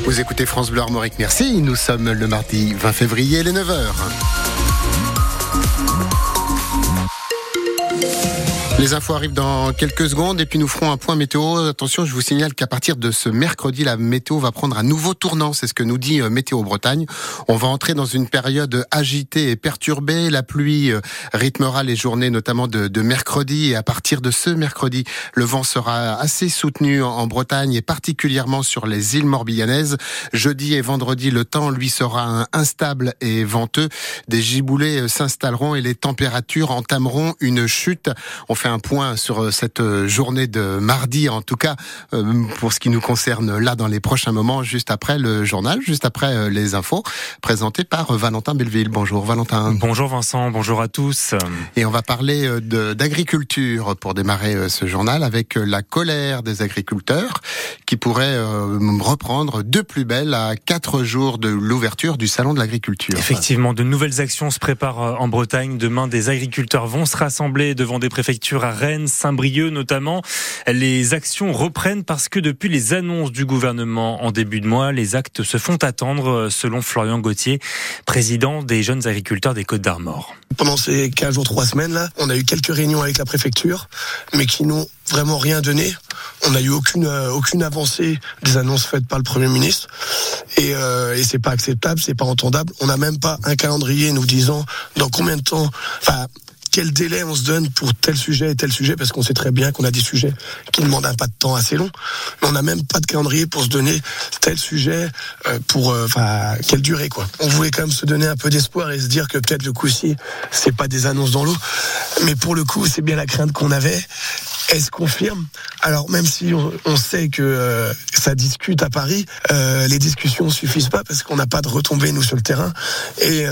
Vous écoutez France Bleu Armorique, merci. Nous sommes le mardi 20 février, les 9h. Les infos arrivent dans quelques secondes et puis nous ferons un point météo. Attention, je vous signale qu'à partir de ce mercredi, la météo va prendre un nouveau tournant. C'est ce que nous dit euh, Météo Bretagne. On va entrer dans une période agitée et perturbée. La pluie euh, rythmera les journées, notamment de, de mercredi. Et à partir de ce mercredi, le vent sera assez soutenu en Bretagne et particulièrement sur les îles morbihanaises. Jeudi et vendredi, le temps, lui, sera instable et venteux. Des giboulées euh, s'installeront et les températures entameront une chute. Point sur euh, cette euh, journée de mardi, en tout cas euh, pour ce qui nous concerne là dans les prochains moments, juste après le journal, juste après les infos, présentées par Valentin Belleville. Bonjour Valentin. Bonjour Vincent, bonjour à tous. Et on va parler d'agriculture pour démarrer ce journal avec la colère des agriculteurs qui pourrait reprendre de plus belle à quatre jours de l'ouverture du salon de l'agriculture. Effectivement, de nouvelles actions se préparent en Bretagne. Demain, des agriculteurs vont se rassembler devant des préfectures à Rennes, Saint-Brieuc notamment. Les actions reprennent parce que depuis les annonces du gouvernement en début de mois, les actes se font attendre, selon Florian Gauthier, président des jeunes agriculteurs des Côtes d'Armor. Pendant ces 15 jours, 3 semaines là, on a eu quelques réunions avec la préfecture, mais qui n'ont vraiment rien donné. On n'a eu aucune euh, aucune avancée des annonces faites par le Premier ministre et, euh, et c'est pas acceptable, c'est pas entendable. On n'a même pas un calendrier nous disant dans combien de temps. Quel délai on se donne pour tel sujet et tel sujet, parce qu'on sait très bien qu'on a des sujets qui demandent un pas de temps assez long. Mais on n'a même pas de calendrier pour se donner tel sujet euh, pour, euh, enfin, quelle durée quoi. On voulait quand même se donner un peu d'espoir et se dire que peut-être le coup-ci, c'est pas des annonces dans l'eau, mais pour le coup, c'est bien la crainte qu'on avait. Elle se confirme. Alors même si on, sait que euh, ça discute à Paris, les discussions suffisent pas parce qu'on n'a pas de retombées nous sur le terrain et,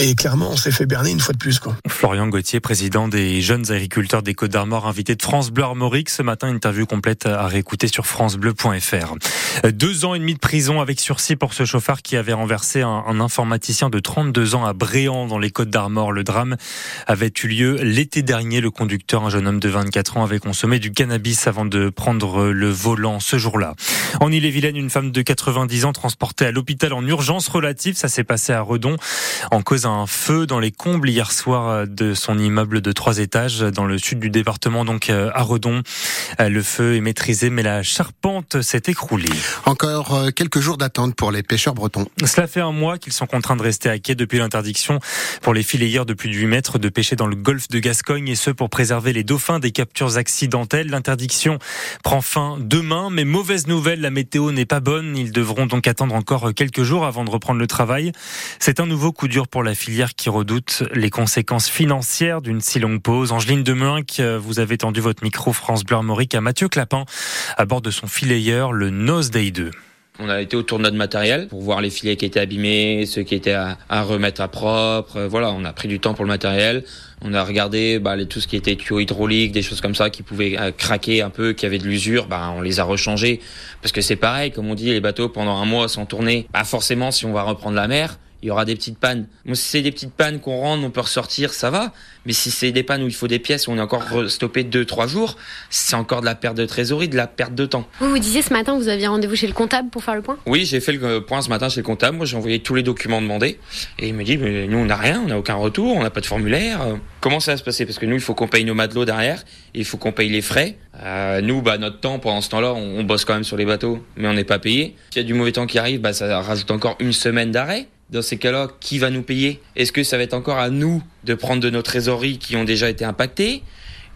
et clairement on s'est fait berner une fois de plus quoi. Florian Gauthier président des jeunes agriculteurs des Côtes d'Armor, invité de France Bleu Armorique. Ce matin, interview complète à réécouter sur francebleu.fr. Deux ans et demi de prison avec sursis pour ce chauffard qui avait renversé un, informaticien de 32 ans à Bréant dans les Côtes d'Armor. Le drame avait eu lieu l'été dernier. Le conducteur, un jeune homme de 24 ans, avait consommé du cannabis avant de prendre le volant ce jour-là. En Ille-et-Vilaine, une femme de 90 ans transportée à l'hôpital en urgence relative. Ça s'est passé à Redon en cause un feu dans les combles hier soir de son immeuble de trois étages dans le sud du département, donc à Redon. Le feu est maîtrisé, mais la charpente s'est écroulée. Encore euh, quelques jours d'attente pour les pêcheurs bretons. Cela fait un mois qu'ils sont contraints de rester à quai depuis l'interdiction pour les de plus de 8 mètres de pêcher dans le golfe de Gascogne et ce pour préserver les dauphins des captures accidentelles. L'interdiction prend fin demain, mais mauvaise nouvelle, la météo n'est pas bonne. Ils devront donc attendre encore quelques jours avant de reprendre le travail. C'est un nouveau coup dur pour la filière qui redoute les conséquences financières d'une si longue pause. Angeline Demeunck, vous avez tendu votre micro France Bleu Armorique à Mathieu Clapin à bord de son filayeur, le Nose Day 2. On a été au tournoi de matériel pour voir les filets qui étaient abîmés, ceux qui étaient à, remettre à propre. Voilà, on a pris du temps pour le matériel. On a regardé bah, tout ce qui était tuyaux hydrauliques, des choses comme ça qui pouvaient euh, craquer un peu, qui avaient de l'usure. Bah, on les a rechangés parce que c'est pareil, comme on dit, les bateaux pendant un mois sans tourner. Bah, forcément, si on va reprendre la mer, il y aura des petites pannes. Moi, si c'est des petites pannes qu'on rentre, on peut ressortir, ça va. Mais si c'est des pannes où il faut des pièces, où on est encore stoppé deux, trois jours, c'est encore de la perte de trésorerie, de la perte de temps. Vous vous disiez ce matin, vous aviez rendez-vous chez le comptable pour faire le point? Oui, j'ai fait le point ce matin chez le comptable. Moi, j'ai envoyé tous les documents demandés. Et il me dit, mais nous, on n'a rien, on n'a aucun retour, on n'a pas de formulaire. Comment ça va se passer? Parce que nous, il faut qu'on paye nos matelots derrière, il faut qu'on paye les frais. Euh, nous, bah, notre temps, pendant ce temps-là, on, bosse quand même sur les bateaux, mais on n'est pas payé. S'il y a du mauvais temps qui arrive, bah, ça rajoute encore une semaine d'arrêt dans ces cas-là, qui va nous payer? Est-ce que ça va être encore à nous de prendre de nos trésoreries qui ont déjà été impactées?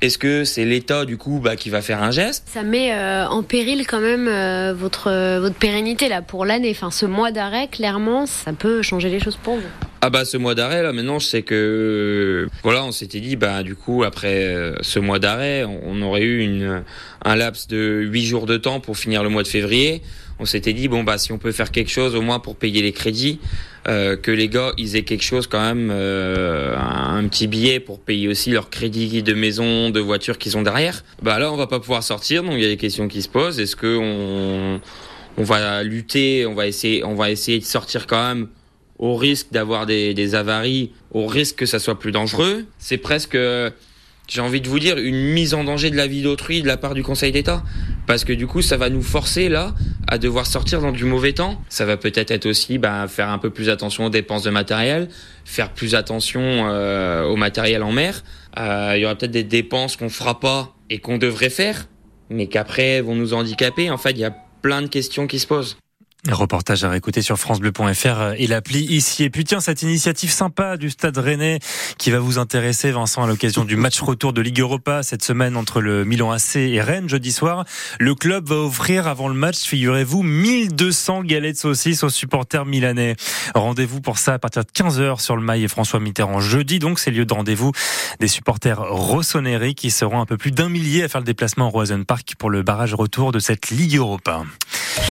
Est-ce que c'est l'État du coup bah, qui va faire un geste? Ça met euh, en péril quand même euh, votre euh, votre pérennité là pour l'année. Enfin, ce mois d'arrêt, clairement, ça peut changer les choses pour vous. Ah bah ce mois d'arrêt là maintenant je sais que voilà on s'était dit bah du coup après ce mois d'arrêt on, aurait eu une un laps de 8 jours de temps pour finir le mois de février on s'était dit bon bah si on peut faire quelque chose au moins pour payer les crédits, euh, que les gars ils aient quelque chose quand même, euh, un, petit billet pour payer aussi leur crédit de maison, de voiture qu'ils ont derrière. Bah là on va pas pouvoir sortir, donc il y a des questions qui se posent. Est-ce que on, on va lutter, on va essayer, on va essayer de sortir quand même au risque d'avoir des, des avaries, au risque que ça soit plus dangereux? C'est presque j'ai envie de vous dire, une mise en danger de la vie d'autrui de la part du Conseil d'État. Parce que du coup ça va nous forcer là à devoir sortir dans du mauvais temps. Ça va peut-être être aussi bah, faire un peu plus attention aux dépenses de matériel, faire plus attention euh, au matériel en mer. Euh, il y aura peut-être des dépenses qu'on fera pas et qu'on devrait faire, mais qu'après vont nous handicaper. En fait, il y a plein de questions qui se posent. Reportage à réécouter sur francebleu.fr et l'appli ici. Et puis tiens, cette initiative sympa du Stade Rennais qui va vous intéresser, Vincent, à l'occasion du match retour de Ligue Europa cette semaine entre le Milan AC et Rennes jeudi soir. Le club va offrir avant le match, figurez-vous, 1200 galettes de saucisses aux supporters milanais. Rendez-vous pour ça à partir de 15h sur le Mail et François Mitterrand jeudi. Donc c'est lieu de rendez-vous des supporters rossoneri qui seront un peu plus d'un millier à faire le déplacement au Roison Park pour le barrage retour de cette Ligue Europa.